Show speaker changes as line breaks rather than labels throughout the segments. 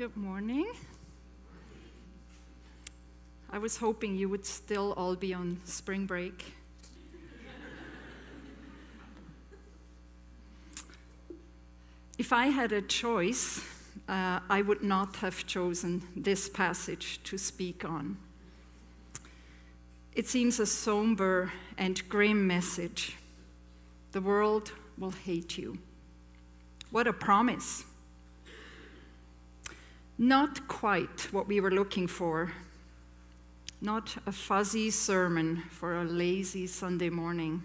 Good morning. I was hoping you would still all be on spring break. if I had a choice, uh, I would not have chosen this passage to speak on. It seems a somber and grim message. The world will hate you. What a promise! Not quite what we were looking for. Not a fuzzy sermon for a lazy Sunday morning.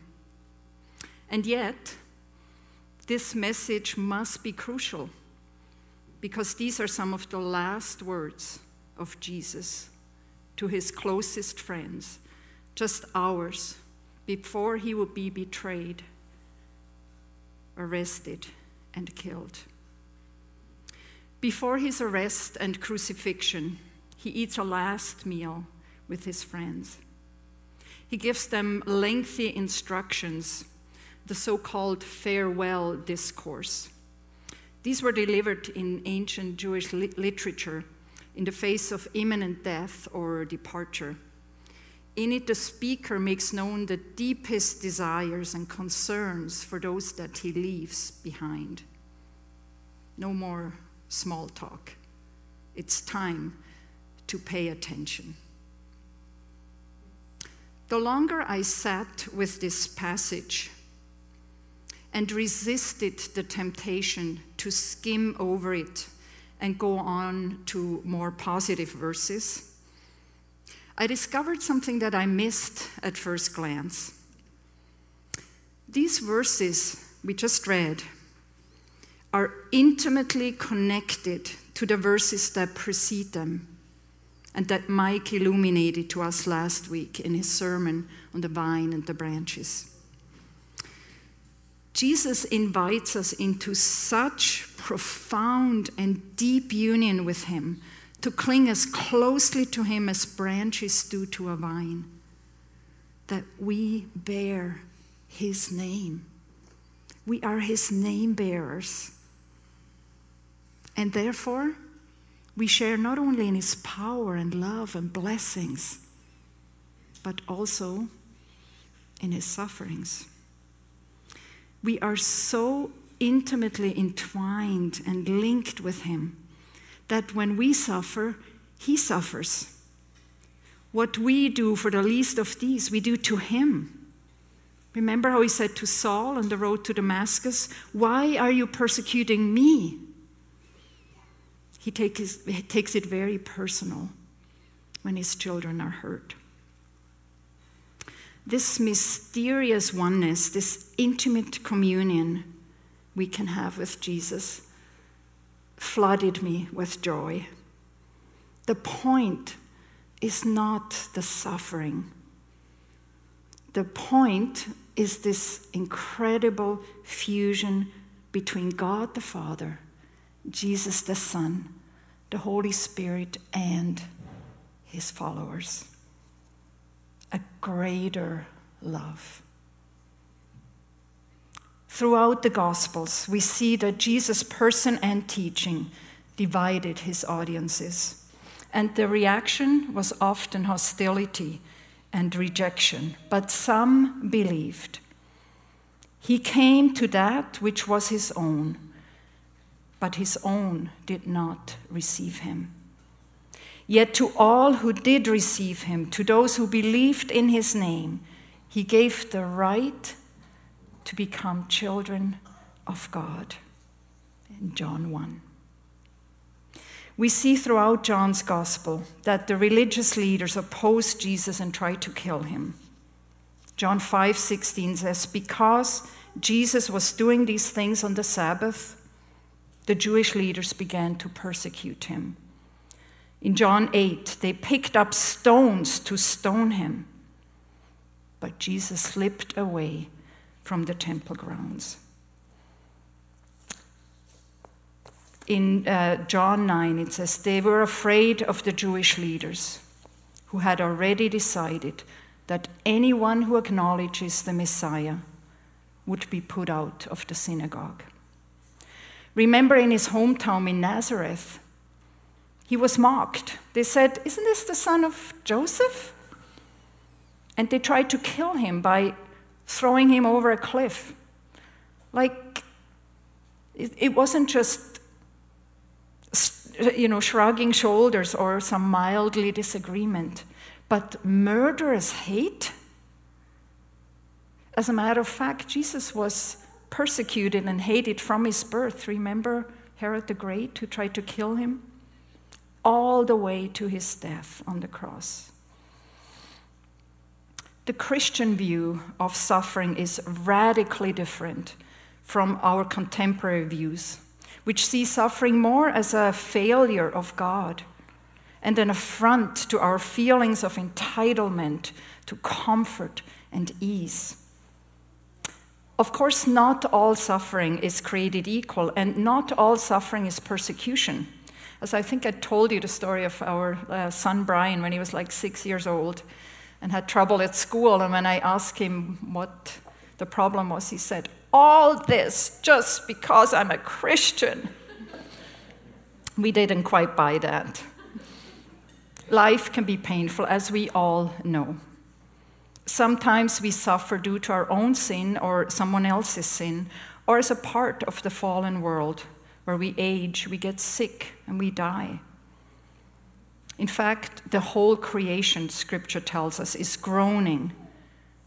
And yet, this message must be crucial because these are some of the last words of Jesus to his closest friends, just hours before he would be betrayed, arrested, and killed. Before his arrest and crucifixion, he eats a last meal with his friends. He gives them lengthy instructions, the so called farewell discourse. These were delivered in ancient Jewish literature in the face of imminent death or departure. In it, the speaker makes known the deepest desires and concerns for those that he leaves behind. No more small talk. It's time to pay attention. The longer I sat with this passage and resisted the temptation to skim over it and go on to more positive verses, I discovered something that I missed at first glance. These verses we just read are intimately connected to the verses that precede them and that Mike illuminated to us last week in his sermon on the vine and the branches. Jesus invites us into such profound and deep union with him to cling as closely to him as branches do to a vine, that we bear his name. We are his name bearers. And therefore, we share not only in his power and love and blessings, but also in his sufferings. We are so intimately entwined and linked with him that when we suffer, he suffers. What we do for the least of these, we do to him. Remember how he said to Saul on the road to Damascus, Why are you persecuting me? He takes, he takes it very personal when his children are hurt. This mysterious oneness, this intimate communion we can have with Jesus, flooded me with joy. The point is not the suffering. The point is this incredible fusion between God the Father Jesus the Son, the Holy Spirit, and his followers. A greater love. Throughout the Gospels, we see that Jesus' person and teaching divided his audiences, and the reaction was often hostility and rejection, but some believed. He came to that which was his own but his own did not receive him. Yet to all who did receive him, to those who believed in his name, he gave the right to become children of God. In John 1. We see throughout John's gospel that the religious leaders opposed Jesus and tried to kill him. John 5:16 says because Jesus was doing these things on the Sabbath, the Jewish leaders began to persecute him. In John 8, they picked up stones to stone him. But Jesus slipped away from the temple grounds. In uh, John 9, it says, They were afraid of the Jewish leaders who had already decided that anyone who acknowledges the Messiah would be put out of the synagogue. Remember in his hometown in Nazareth, He was mocked. They said, Isn't this the son of Joseph? And they tried to kill him by throwing him over a cliff. Like, it, wasn't just, you know, shrugging shoulders or some mildly disagreement, but murderous hate. As a matter of fact, Jesus was persecuted and hated from his birth. Remember Herod the Great who tried to kill him? All the way to his death on the cross. The Christian view of suffering is radically different from our contemporary views, which see suffering more as a failure of God and an affront to our feelings of entitlement to comfort and ease. Of course, not all suffering is created equal, and not all suffering is persecution. As I think I told you the story of our uh, son Brian when he was like six years old and had trouble at school, and when I asked him what the problem was, he said, All this just because I'm a Christian. we didn't quite buy that. Life can be painful, as we all know. Sometimes we suffer due to our own sin or someone else's sin, or as a part of the fallen world where we age, we get sick, and we die. In fact, the whole creation, scripture tells us, is groaning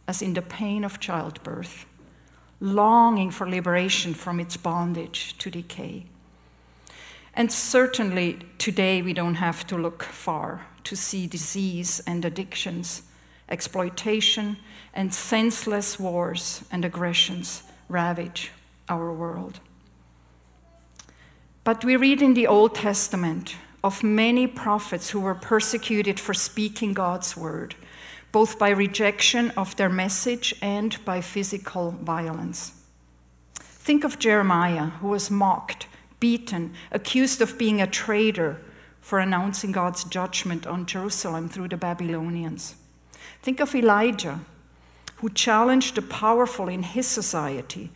as in the pain of childbirth, longing for liberation from its bondage to decay. And certainly today we don't have to look far to see disease and addictions exploitation, and senseless wars and aggressions ravage our world. But we read in the Old Testament of many prophets who were persecuted for speaking God's word, both by rejection of their message and by physical violence. Think of Jeremiah, who was mocked, beaten, accused of being a traitor for announcing God's judgment on Jerusalem through the Babylonians. Think of Elijah, who challenged the powerful in his society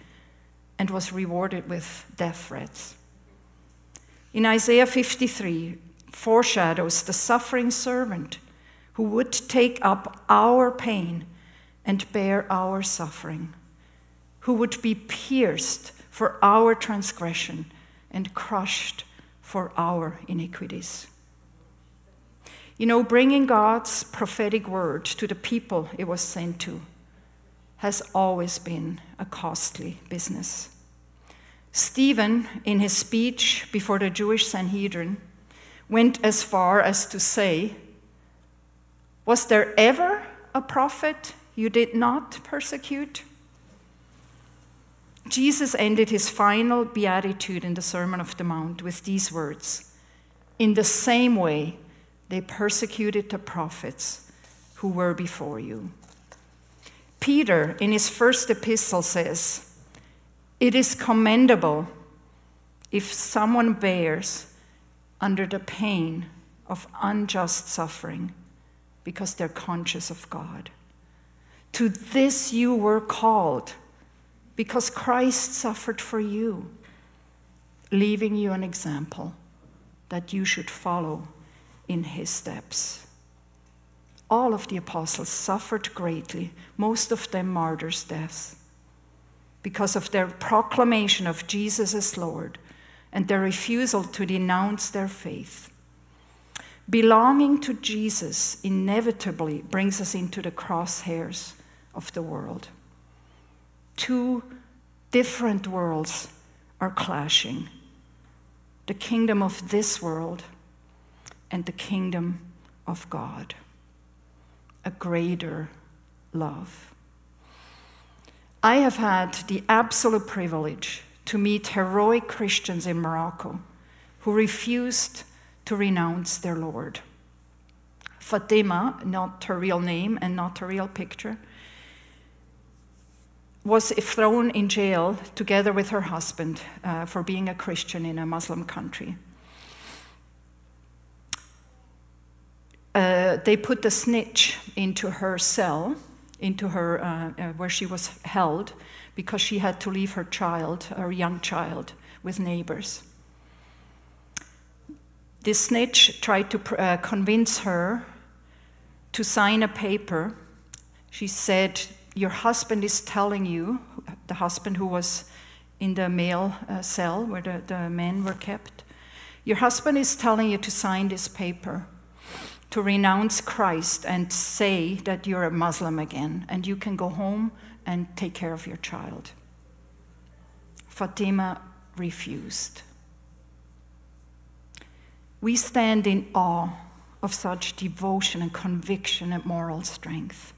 and was rewarded with death threats. In Isaiah 53, foreshadows the suffering servant who would take up our pain and bear our suffering, who would be pierced for our transgression and crushed for our iniquities. You know, bringing God's prophetic word to the people it was sent to has always been a costly business. Stephen, in his speech before the Jewish Sanhedrin, went as far as to say, Was there ever a prophet you did not persecute? Jesus ended his final beatitude in the Sermon of the Mount with these words In the same way, they persecuted the prophets who were before you. Peter, in his first epistle, says, It is commendable if someone bears under the pain of unjust suffering because they're conscious of God. To this you were called because Christ suffered for you, leaving you an example that you should follow in his steps. All of the apostles suffered greatly, most of them martyrs' deaths, because of their proclamation of Jesus as Lord and their refusal to denounce their faith. Belonging to Jesus inevitably brings us into the crosshairs of the world. Two different worlds are clashing the kingdom of this world and the kingdom of God. A greater love. I have had the absolute privilege to meet heroic Christians in Morocco who refused to renounce their Lord. Fatima, not her real name and not her real picture, was thrown in jail together with her husband uh, for being a Christian in a Muslim country. Uh, they put the snitch into her cell, into her uh, uh, where she was held, because she had to leave her child, her young child, with neighbors. This snitch tried to uh, convince her to sign a paper. She said, Your husband is telling you, the husband who was in the male uh, cell where the, the men were kept, your husband is telling you to sign this paper to renounce Christ and say that you're a Muslim again and you can go home and take care of your child. Fatima refused. We stand in awe of such devotion and conviction and moral strength.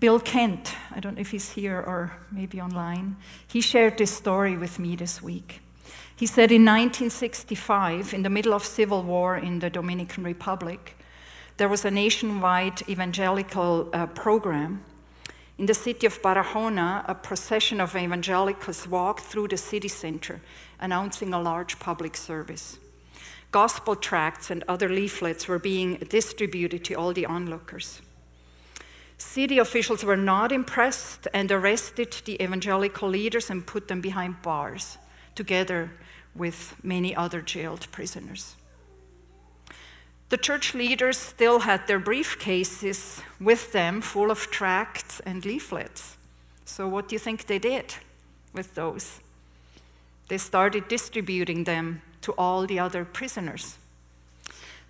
Bill Kent, I don't know if he's here or maybe online, he shared this story with me this week. He said in 1965, in the middle of civil war in the Dominican Republic, there was a nationwide evangelical uh, program. In the city of Barahona, a procession of evangelicals walked through the city center, announcing a large public service gospel tracts and other leaflets were being distributed to all the onlookers. City officials were not impressed and arrested the evangelical leaders and put them behind bars, together with many other jailed prisoners. The church leaders still had their briefcases with them full of tracts and leaflets. So, what do you think they did with those? They started distributing them to all the other prisoners.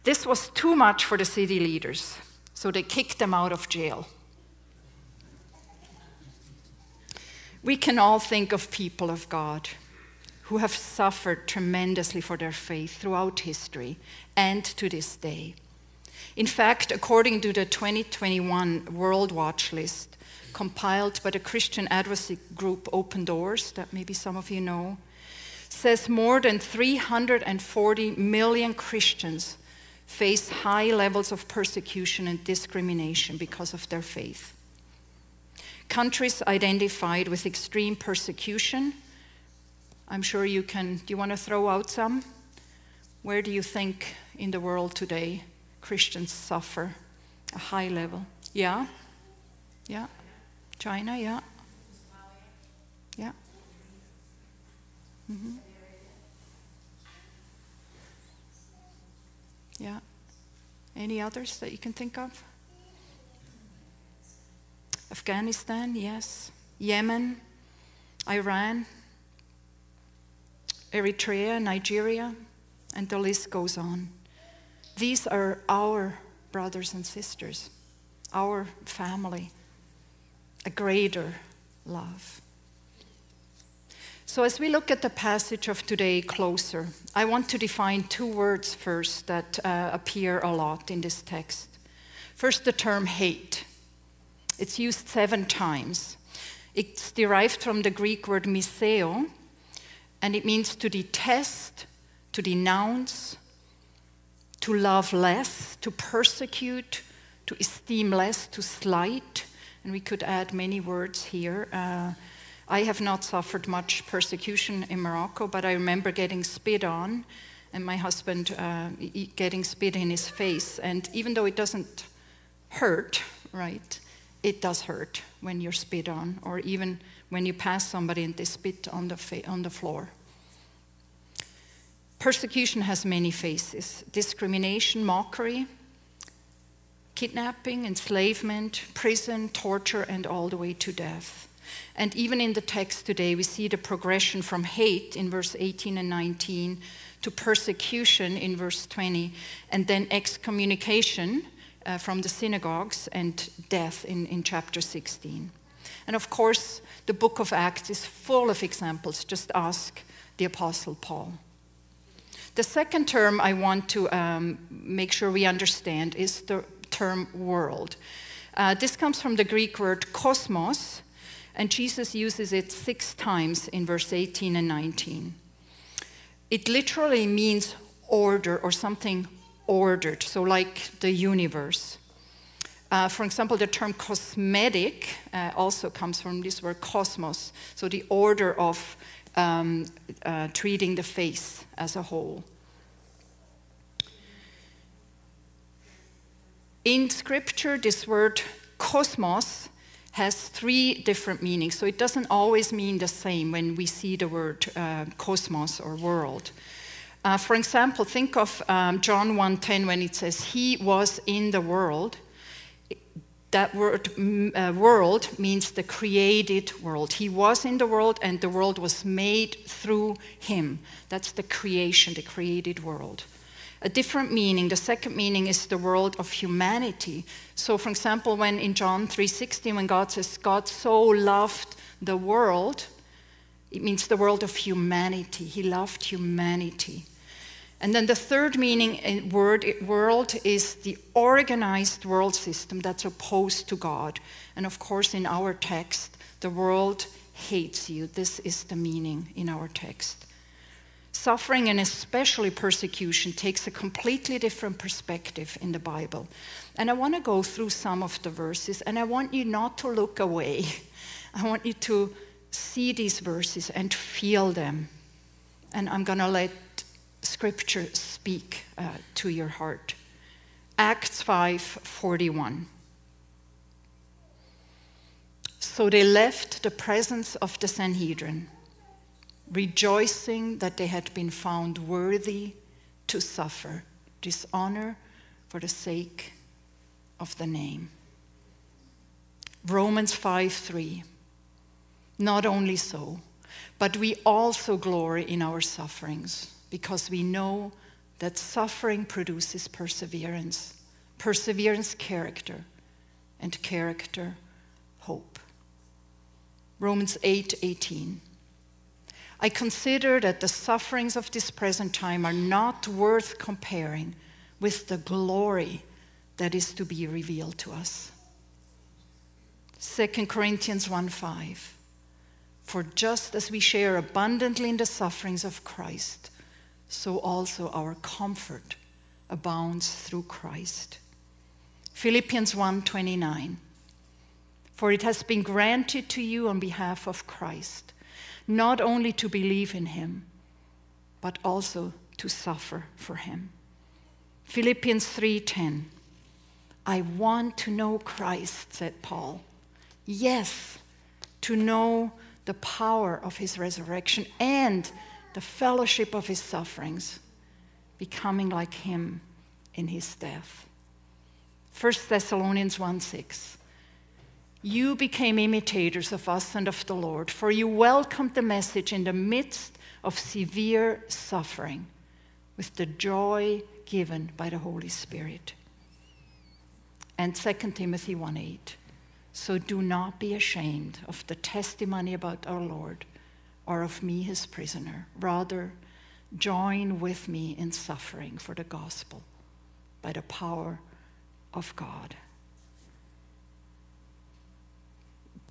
This was too much for the city leaders, so they kicked them out of jail. We can all think of people of God who have suffered tremendously for their faith throughout history and to this day. In fact, according to the 2021 World Watch list, compiled by the Christian advocacy group Open Doors, that maybe some of you know, says more than 340 million Christians face high levels of persecution and discrimination because of their faith. Countries identified with extreme persecution, I'm sure you can, do you want to throw out some? Where do you think in the world today Christians suffer a high level? Yeah? Yeah? China, yeah? Yeah? Mm-hmm. Yeah. Any others that you can think of? Afghanistan, yes. Yemen, Iran, Eritrea, Nigeria, and the list goes on. These are our brothers and sisters, our family, a greater love. So, as we look at the passage of today closer, I want to define two words first that uh, appear a lot in this text. First, the term hate. It's used seven times. It's derived from the Greek word miseo, and it means to detest, to denounce, to love less, to persecute, to esteem less, to slight. And we could add many words here. Uh, I have not suffered much persecution in Morocco, but I remember getting spit on and my husband uh, getting spit in his face. And even though it doesn't hurt, right, it does hurt when you're spit on, or even when you pass somebody and they spit on the, fa- on the floor. Persecution has many faces discrimination, mockery, kidnapping, enslavement, prison, torture, and all the way to death. And even in the text today, we see the progression from hate in verse 18 and 19 to persecution in verse 20, and then excommunication uh, from the synagogues and death in, in chapter 16. And of course, the book of Acts is full of examples. Just ask the Apostle Paul. The second term I want to um, make sure we understand is the term world. Uh, this comes from the Greek word kosmos, and Jesus uses it six times in verse 18 and 19. It literally means order or something ordered, so like the universe. Uh, for example, the term cosmetic uh, also comes from this word cosmos, so the order of um, uh, treating the face as a whole. In scripture, this word cosmos has three different meanings. So it doesn't always mean the same when we see the word uh, cosmos or world. Uh, for example, think of um, John 1:10 when it says, "He was in the world." That word uh, "world" means the created world. He was in the world, and the world was made through him. That's the creation, the created world. A different meaning, the second meaning is the world of humanity. So, for example, when in John 3:16, when God says, "God so loved the world," it means the world of humanity. He loved humanity. And then the third meaning in word world is the organized world system that's opposed to God. And of course, in our text, the world hates you. This is the meaning in our text. Suffering and especially persecution takes a completely different perspective in the Bible. And I want to go through some of the verses, and I want you not to look away. I want you to see these verses and feel them. And I'm going to let scripture speak uh, to your heart. Acts 5:41. So they left the presence of the Sanhedrin, rejoicing that they had been found worthy to suffer dishonor for the sake of the name. Romans 5:3. Not only so, but we also glory in our sufferings because we know that suffering produces perseverance, perseverance, character, and character, hope. Romans 8 18. I consider that the sufferings of this present time are not worth comparing with the glory that is to be revealed to us. 2 Corinthians 1 5. For just as we share abundantly in the sufferings of Christ, so also our comfort abounds through Christ. Philippians 1:29 For it has been granted to you on behalf of Christ not only to believe in him but also to suffer for him. Philippians 3:10 I want to know Christ said Paul. Yes, to know the power of his resurrection and the fellowship of his sufferings, becoming like him in his death. 1 Thessalonians 1 6. You became imitators of us and of the Lord, for you welcomed the message in the midst of severe suffering with the joy given by the Holy Spirit. And 2 Timothy 1 8. So do not be ashamed of the testimony about our Lord or of me, his prisoner. Rather, join with me in suffering for the gospel by the power of God.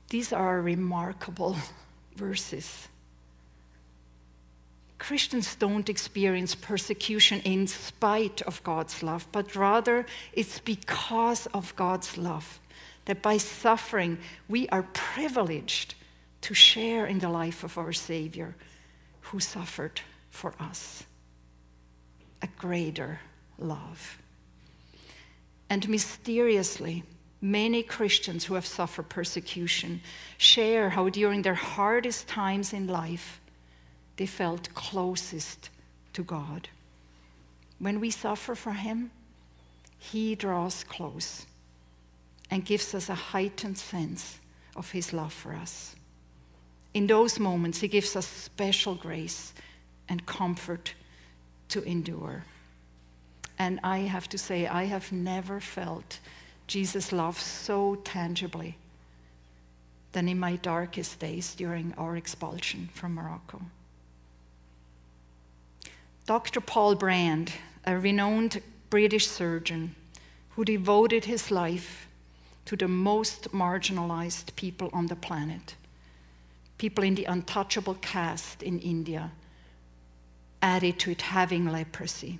These are remarkable verses. Christians don't experience persecution in spite of God's love, but rather it's because of God's love that by suffering we are privileged to share in the life of our Savior who suffered for us. A greater love. And mysteriously, many Christians who have suffered persecution share how during their hardest times in life, they felt closest to God. When we suffer for Him, He draws close and gives us a heightened sense of His love for us. In those moments, He gives us special grace and comfort to endure. And I have to say, I have never felt Jesus' love so tangibly than in my darkest days during our expulsion from Morocco. Dr. Paul Brand, a renowned British surgeon who devoted his life to the most marginalized people on the planet, people in the untouchable caste in India added to it having leprosy.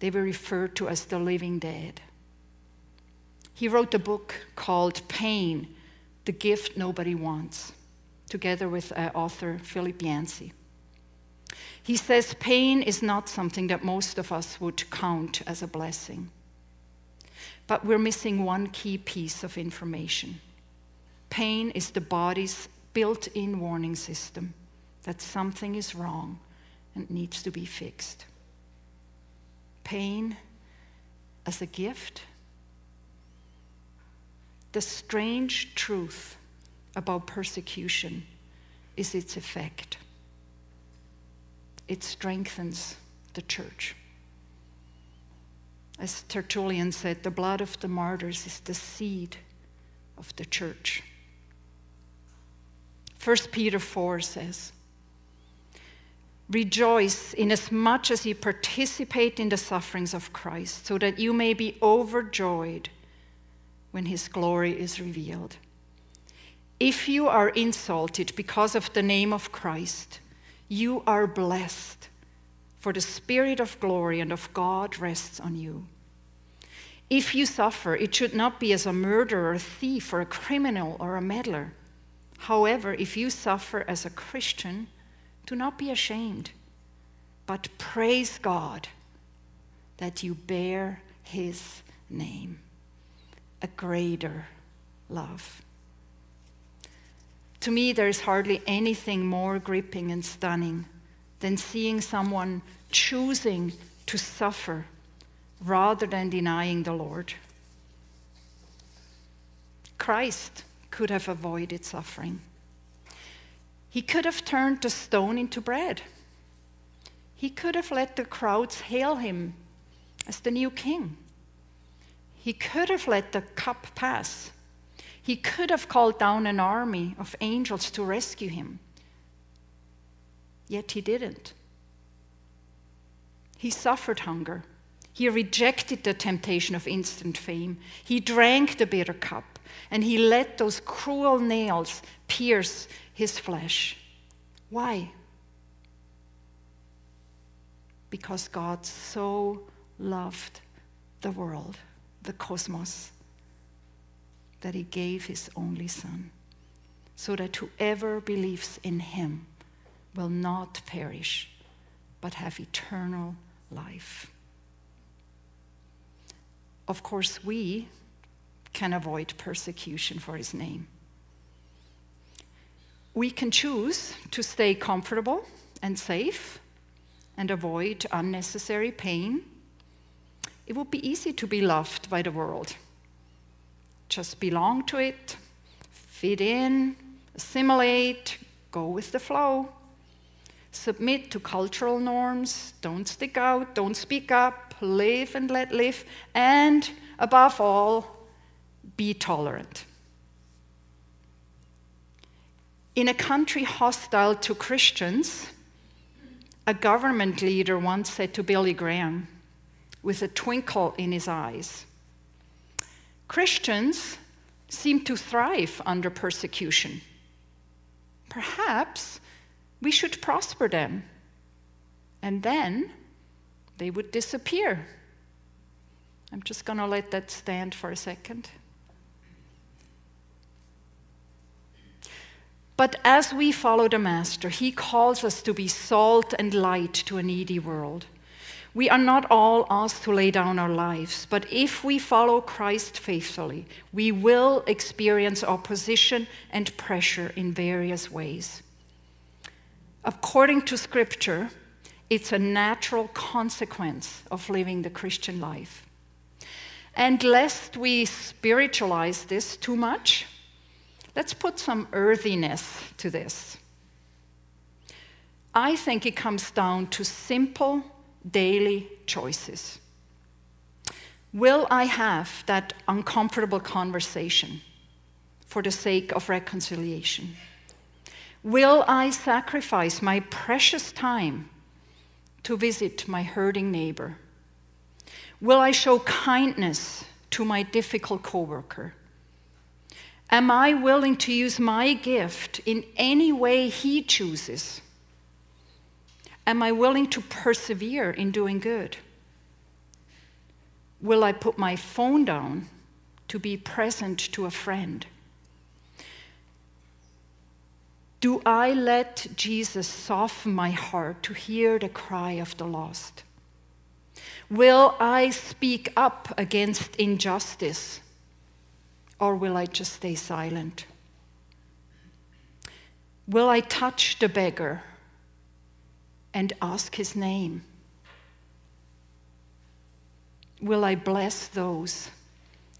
They were referred to as the living dead. He wrote a book called Pain, The Gift Nobody Wants, together with uh, author Philip Yancey. He says pain is not something that most of us would count as a blessing. But we're missing one key piece of information. Pain is the body's built in warning system that something is wrong and needs to be fixed. Pain as a gift. The strange truth about persecution is its effect. It strengthens the church. As Tertullian said, the blood of the martyrs is the seed of the church. 1 Peter 4 says, Rejoice inasmuch as you participate in the sufferings of Christ, so that you may be overjoyed when his glory is revealed. If you are insulted because of the name of Christ, you are blessed, for the Spirit of glory and of God rests on you. If you suffer, it should not be as a murderer, a thief, or a criminal, or a meddler. However, if you suffer as a Christian, do not be ashamed, but praise God that you bear his name. A greater love. To me, there is hardly anything more gripping and stunning than seeing someone choosing to suffer rather than denying the Lord. Christ could have avoided suffering. He could have turned the stone into bread. He could have let the crowds hail him as the new king. He could have let the cup pass. He could have called down an army of angels to rescue him. Yet he didn't. He suffered hunger. He rejected the temptation of instant fame. He drank the bitter cup, and he let those cruel nails pierce his flesh. Why? Because God so loved the world, the cosmos, that he gave his only Son, so that whoever believes in him will not perish, but have eternal life. Of course, we can avoid persecution for his name. We can choose to stay comfortable and safe and avoid unnecessary pain. It would be easy to be loved by the world. Just belong to it, fit in, assimilate, go with the flow. Submit to cultural norms, don't stick out, don't speak up, live and let live, and above all, be tolerant. In a country hostile to Christians, a government leader once said to Billy Graham, with a twinkle in his eyes, Christians seem to thrive under persecution. Perhaps we should prosper them, and then they would disappear. I'm just going to let that stand for a second. But as we follow the Master, he calls us to be salt and light to a needy world. We are not all asked to lay down our lives, but if we follow Christ faithfully, we will experience opposition and pressure in various ways. According to Scripture, it's a natural consequence of living the Christian life. And lest we spiritualize this too much, Let's put some earthiness to this. I think it comes down to simple daily choices. Will I have that uncomfortable conversation for the sake of reconciliation? Will I sacrifice my precious time to visit my hurting neighbor? Will I show kindness to my difficult coworker? Am I willing to use my gift in any way He chooses? Am I willing to persevere in doing good? Will I put my phone down to be present to a friend? Do I let Jesus soften my heart to hear the cry of the lost? Will I speak up against injustice? Or will I just stay silent? Will I touch the beggar and ask his name? Will I bless those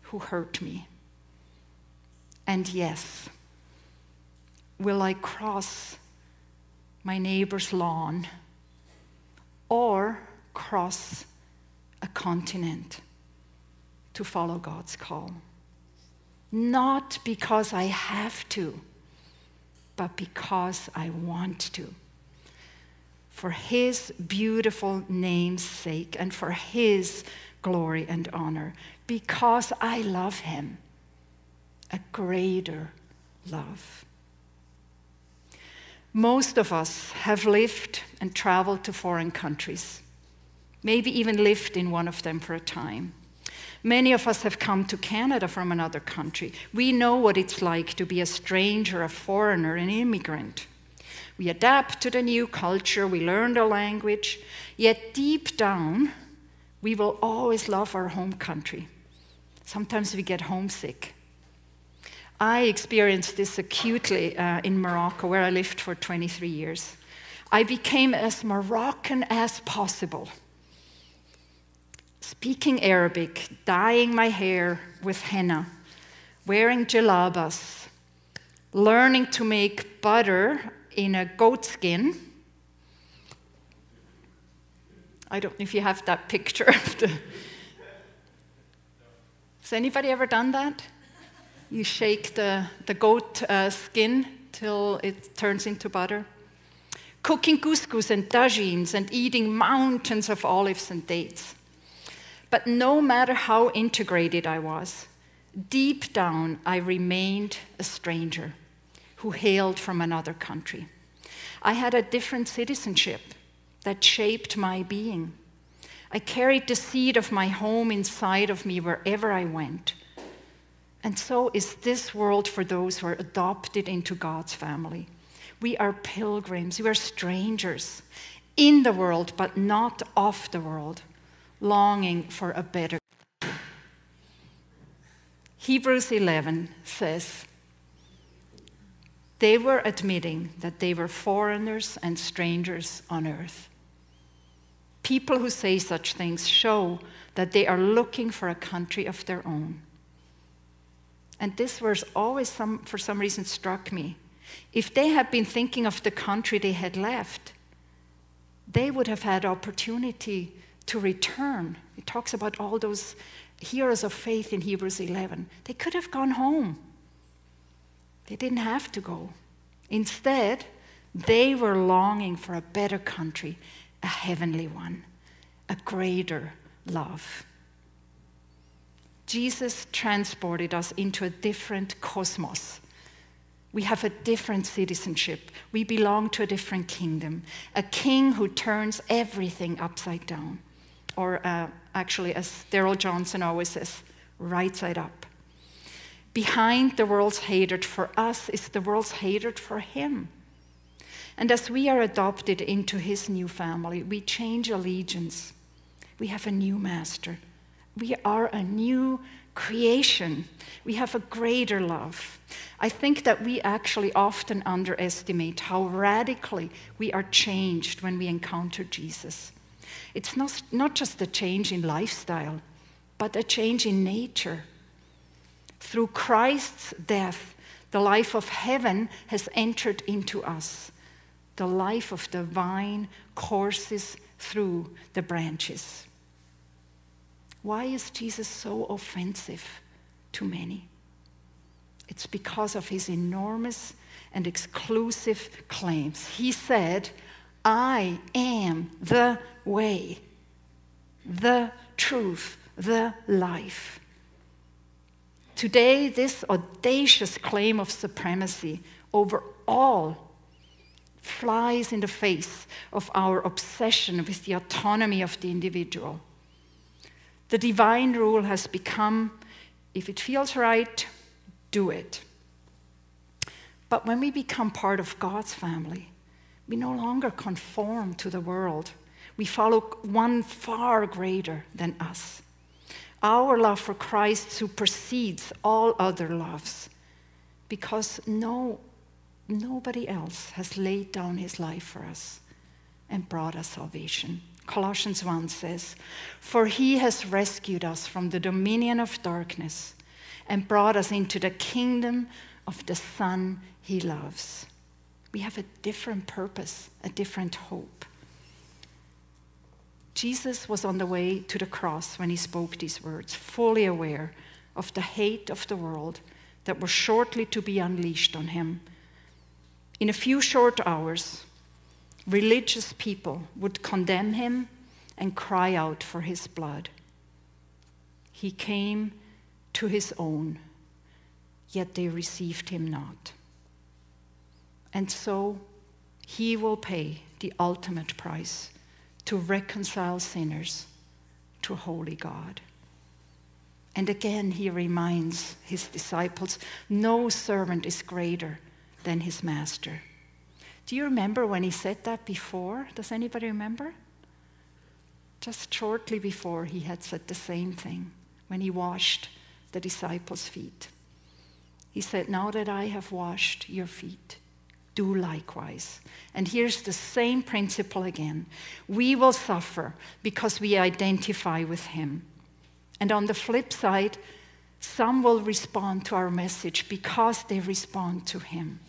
who hurt me? And yes, will I cross my neighbor's lawn or cross a continent to follow God's call? Not because I have to, but because I want to. For His beautiful name's sake and for His glory and honor, because I love Him. A greater love. Most of us have lived and traveled to foreign countries, maybe even lived in one of them for a time. Many of us have come to Canada from another country. We know what it's like to be a stranger, a foreigner, an immigrant. We adapt to the new culture, we learn the language, yet deep down, we will always love our home country. Sometimes we get homesick. I experienced this acutely uh, in Morocco, where I lived for 23 years. I became as Moroccan as possible. Speaking Arabic, dyeing my hair with henna, wearing jalabas, learning to make butter in a goat skin. I don't know if you have that picture. Has anybody ever done that? You shake the, the goat uh, skin till it turns into butter. Cooking couscous and tagines and eating mountains of olives and dates. But no matter how integrated I was, deep down I remained a stranger who hailed from another country. I had a different citizenship that shaped my being. I carried the seed of my home inside of me wherever I went. And so is this world for those who are adopted into God's family. We are pilgrims, we are strangers in the world, but not of the world, longing for a better. Hebrews 11 says, they were admitting that they were foreigners and strangers on earth. People who say such things show that they are looking for a country of their own. And this verse always, some, for some reason, struck me. If they had been thinking of the country they had left, they would have had opportunity to return. It talks about all those heroes of faith in Hebrews 11. They could have gone home. They didn't have to go. Instead, they were longing for a better country, a heavenly one, a greater love. Jesus transported us into a different cosmos. We have a different citizenship. We belong to a different kingdom, a king who turns everything upside down. Or uh, actually, as Daryl Johnson always says, right side up. Behind the world's hatred for us is the world's hatred for him. And as we are adopted into his new family, we change allegiance. We have a new master we are a new creation. We have a greater love. I think that we actually often underestimate how radically we are changed when we encounter Jesus. It's not, not just a change in lifestyle, but a change in nature. Through Christ's death, the life of heaven has entered into us. The life of the vine courses through the branches. Why is Jesus so offensive to many? It's because of his enormous and exclusive claims. He said, I am the way, the truth, the life. Today, this audacious claim of supremacy over all flies in the face of our obsession with the autonomy of the individual. The divine rule has become if it feels right, do it. But when we become part of God's family, we no longer conform to the world. We follow one far greater than us. Our love for Christ supersedes all other loves because no, nobody else has laid down his life for us. and brought us salvation. Colossians 1 says, For he has rescued us from the dominion of darkness and brought us into the kingdom of the Son he loves. We have a different purpose, a different hope. Jesus was on the way to the cross when he spoke these words, fully aware of the hate of the world that was shortly to be unleashed on him. In a few short hours, religious people would condemn him and cry out for his blood. He came to his own, yet they received him not. And so he will pay the ultimate price to reconcile sinners to holy God. And again, he reminds his disciples no servant is greater than his master. Do you remember when he said that before? Does anybody remember? Just shortly before, he had said the same thing when he washed the disciples' feet. He said, Now that I have washed your feet, do likewise. And here's the same principle again we will suffer because we identify with him. And on the flip side, some will respond to our message because they respond to him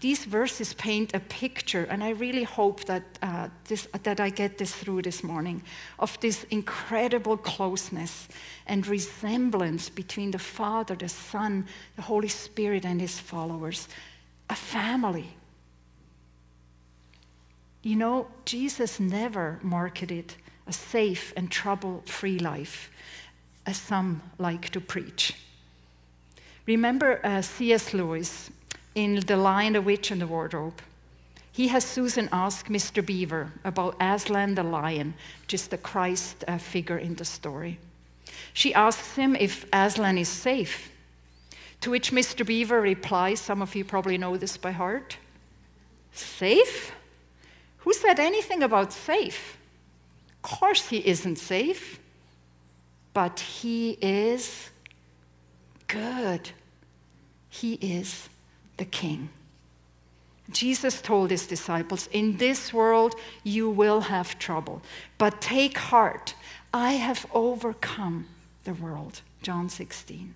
these verses paint a picture, and I really hope that, uh, this, that I get this through this morning, of this incredible closeness and resemblance between the Father, the Son, the Holy Spirit, and his followers. A family. You know, Jesus never marketed a safe and trouble free life, as some like to preach. Remember uh, C.S. Lewis in The Lion, the Witch, and the Wardrobe. He has Susan ask Mr. Beaver about Aslan the lion, just the Christ uh, figure in the story. She asks him if Aslan is safe, to which Mr. Beaver replies, some of you probably know this by heart Safe? Who said anything about safe? Of course, he isn't safe, but he is good. He is the king. Jesus told his disciples, In this world you will have trouble, but take heart. I have overcome the world. John 16.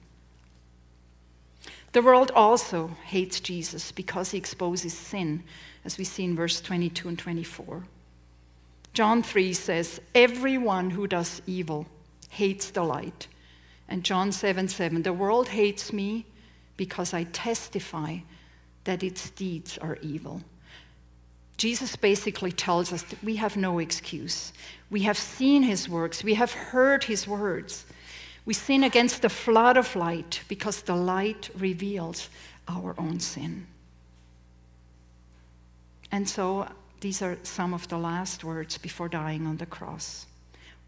The world also hates Jesus because he exposes sin, as we see in verse 22 and 24. John 3 says, Everyone who does evil hates the light. And John 7 7, the world hates me because I testify that its deeds are evil. Jesus basically tells us that we have no excuse. We have seen his works, we have heard his words. We sin against the flood of light because the light reveals our own sin. And so these are some of the last words before dying on the cross.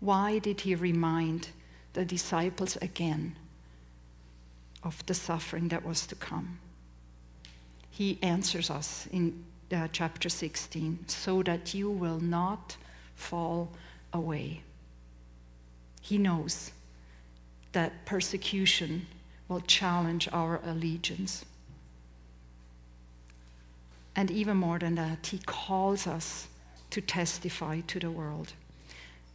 Why did he remind the disciples again of the suffering that was to come? he answers us in uh, chapter 16 so that you will not fall away. He knows that persecution will challenge our allegiance. And even more than that, he calls us to testify to the world.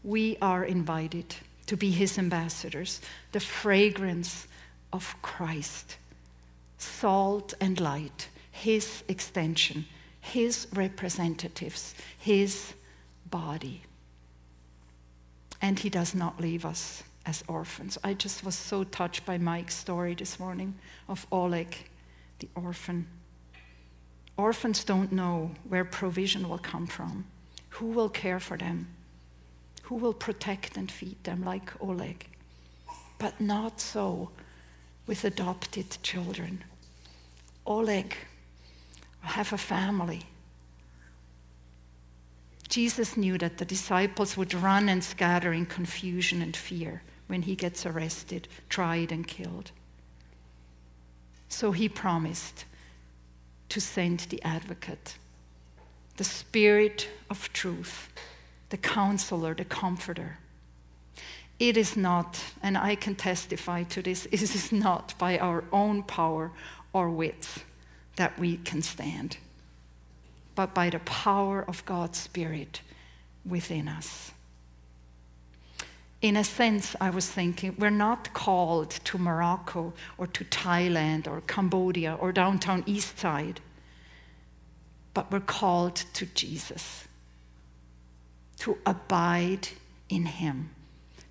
We are invited to be his ambassadors, the fragrance of Christ, salt and light his extension, his representatives, his body. And he does not leave us as orphans. I just was so touched by Mike's story this morning of Oleg, the orphan. Orphans don't know where provision will come from, who will care for them, who will protect and feed them, like Oleg. But not so with adopted children. Oleg have a family. Jesus knew that the disciples would run and scatter in confusion and fear when he gets arrested, tried, and killed. So he promised to send the advocate, the spirit of truth, the counselor, the comforter. It is not, and I can testify to this, it is not by our own power or wits that we can stand, but by the power of God's Spirit within us. In a sense, I was thinking, we're not called to Morocco or to Thailand or Cambodia or downtown East Side, but we're called to Jesus, to abide in Him,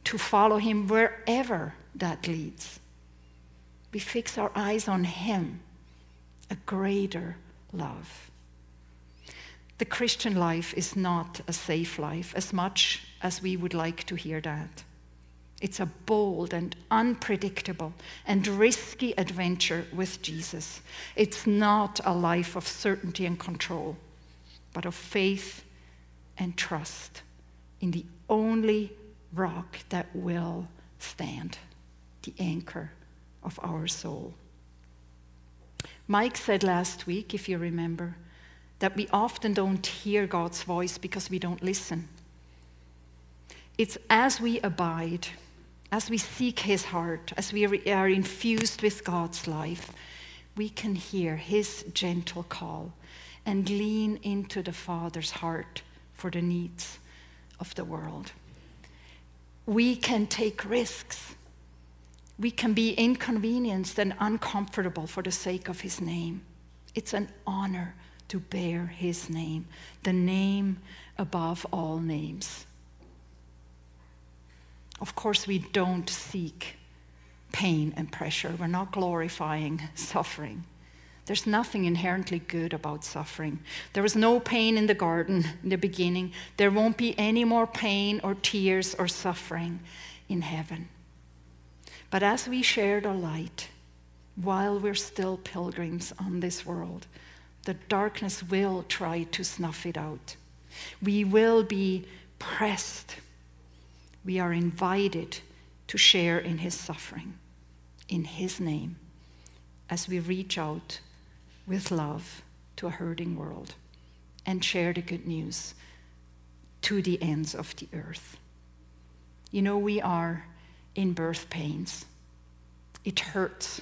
to follow Him wherever that leads. We fix our eyes on Him, a greater love. The Christian life is not a safe life as much as we would like to hear that. It's a bold and unpredictable and risky adventure with Jesus. It's not a life of certainty and control, but of faith and trust in the only rock that will stand, the anchor of our soul. Mike said last week, if you remember, that we often don't hear God's voice because we don't listen. It's as we abide, as we seek His heart, as we are infused with God's life, we can hear His gentle call and lean into the Father's heart for the needs of the world. We can take risks. We can be inconvenienced and uncomfortable for the sake of His name. It's an honor to bear his name, the name above all names. Of course, we don't seek pain and pressure. We're not glorifying suffering. There's nothing inherently good about suffering. There was no pain in the garden in the beginning. There won't be any more pain or tears or suffering in heaven. But as we share the light, while we're still pilgrims on this world, the darkness will try to snuff it out. We will be pressed. We are invited to share in his suffering, in his name, as we reach out with love to a hurting world and share the good news to the ends of the earth. You know, we are in birth pains. It hurts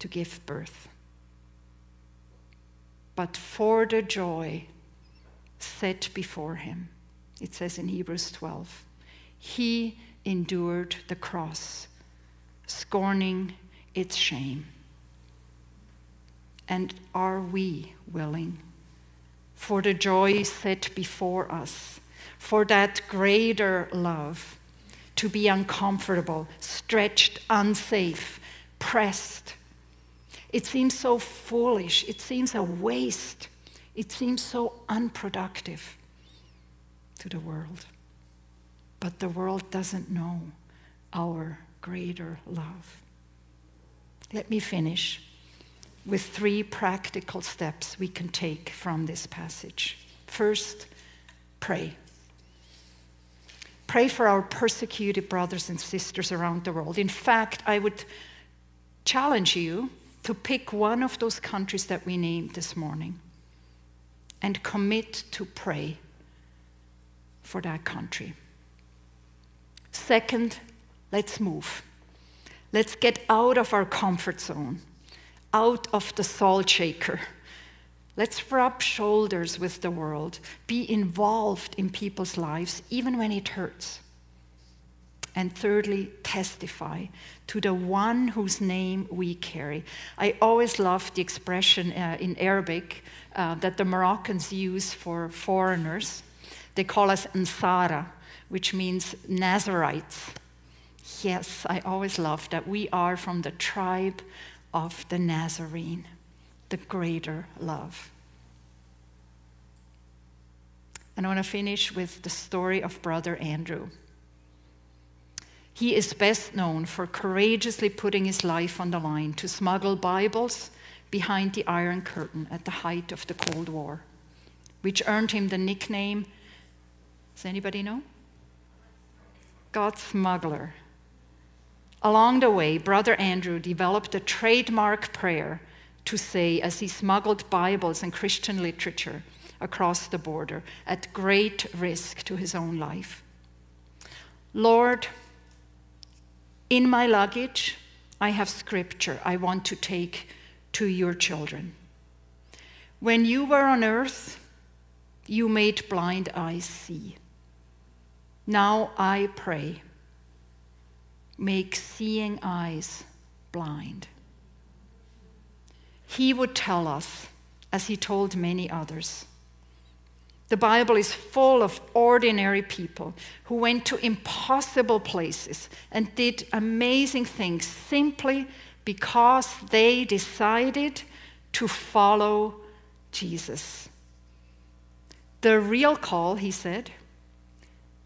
to give birth but for the joy set before him. It says in Hebrews 12, he endured the cross, scorning its shame. And are we willing for the joy set before us, for that greater love, to be uncomfortable, stretched, unsafe, pressed? It seems so foolish. It seems a waste. It seems so unproductive to the world. But the world doesn't know our greater love. Let me finish with three practical steps we can take from this passage. First, pray. Pray for our persecuted brothers and sisters around the world. In fact, I would challenge you to pick one of those countries that we named this morning and commit to pray for that country. Second, let's move. Let's get out of our comfort zone, out of the salt shaker. Let's rub shoulders with the world, be involved in people's lives, even when it hurts. And thirdly, testify to the one whose name we carry. I always love the expression uh, in Arabic uh, that the Moroccans use for foreigners. They call us Ansara, which means Nazarites. Yes, I always love that. We are from the tribe of the Nazarene, the greater love. And I want to finish with the story of Brother Andrew. He is best known for courageously putting his life on the line to smuggle Bibles behind the Iron Curtain at the height of the Cold War, which earned him the nickname does anybody know? God smuggler. Along the way, Brother Andrew developed a trademark prayer to say as he smuggled Bibles and Christian literature across the border at great risk to his own life. Lord, in my luggage, I have scripture I want to take to your children. When you were on earth, You made blind eyes see. Now I pray, make seeing eyes blind. He would tell us, as he told many others. The Bible is full of ordinary people who went to impossible places and did amazing things simply because they decided to follow Jesus. The real call, he said,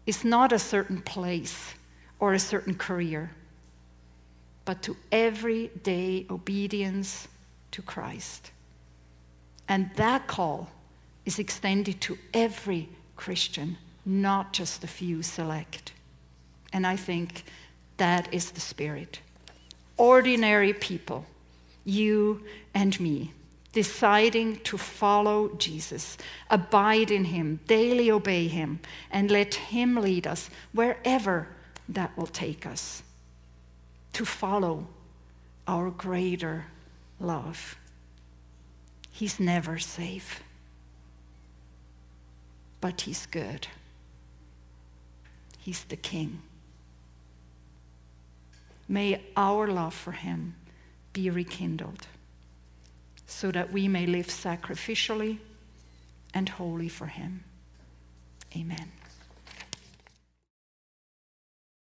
is not a certain place or a certain career, but to everyday obedience to Christ. And that call is extended to every Christian, not just a few select. And I think that is the spirit. Ordinary people, you and me, deciding to follow Jesus, abide in Him, daily obey Him, and let Him lead us wherever that will take us to follow our greater love. He's never safe, but He's good. He's the King. May our love for Him be rekindled so that we may live sacrificially and wholly for Him. Amen.